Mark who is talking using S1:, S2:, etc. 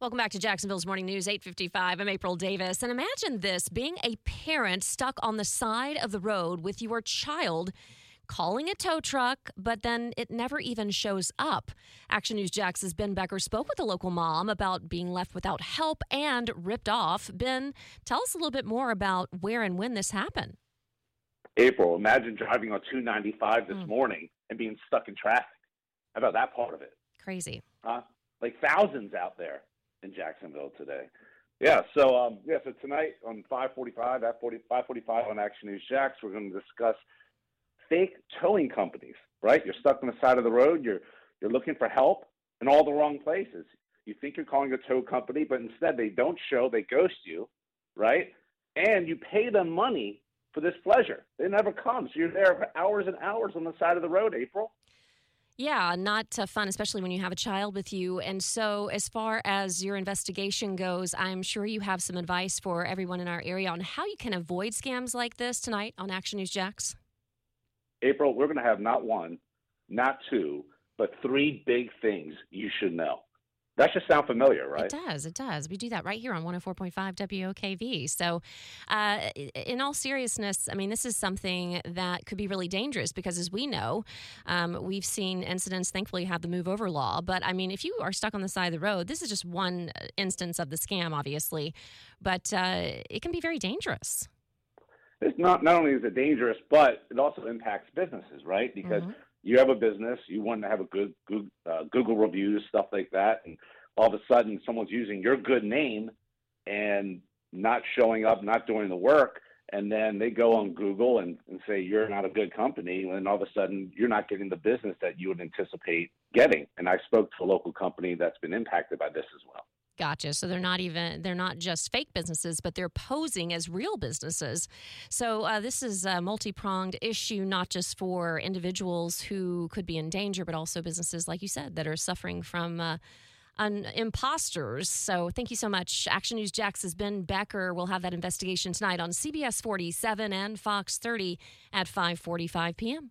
S1: Welcome back to Jacksonville's Morning News 855. I'm April Davis. And imagine this being a parent stuck on the side of the road with your child calling a tow truck, but then it never even shows up. Action News Jax's Ben Becker spoke with a local mom about being left without help and ripped off. Ben, tell us a little bit more about where and when this happened.
S2: April, imagine driving on 295 this
S1: Mm.
S2: morning and being stuck in traffic. How about that part of it?
S1: Crazy.
S2: Huh? Like thousands out there in Jacksonville today. Yeah, so um, yeah, so tonight on 545, at 40, 545 on Action News Jax, we're going to discuss fake towing companies, right? You're stuck on the side of the road, you're you're looking for help in all the wrong places. You think you're calling a tow company, but instead they don't show, they ghost you, right? And you pay them money for this pleasure. They never come. So you're there for hours and hours on the side of the road, April.
S1: Yeah, not uh, fun, especially when you have a child with you. And so, as far as your investigation goes, I'm sure you have some advice for everyone in our area on how you can avoid scams like this tonight on Action News Jax.
S2: April, we're going to have not one, not two, but three big things you should know. That should sound familiar, right?
S1: It does. It does. We do that right here on 104.5 WOKV. So, uh, in all seriousness, I mean, this is something that could be really dangerous because, as we know, um, we've seen incidents, thankfully, have the move over law. But I mean, if you are stuck on the side of the road, this is just one instance of the scam, obviously, but uh, it can be very dangerous.
S2: It's not not only is it dangerous, but it also impacts businesses, right? Because
S1: Mhm.
S2: You have a business, you want to have a good Google, uh, Google reviews, stuff like that, and all of a sudden someone's using your good name and not showing up, not doing the work, and then they go on Google and, and say you're not a good company, and all of a sudden you're not getting the business that you would anticipate getting. And I spoke to a local company that's been impacted by this as well.
S1: Gotcha. So they're not even they're not just fake businesses, but they're posing as real businesses. So uh, this is a multi pronged issue, not just for individuals who could be in danger, but also businesses, like you said, that are suffering from. Uh, imposters. So thank you so much. Action News Jax's Ben Becker We'll have that investigation tonight on CBS 47 and Fox 30 at 5:45 p.m.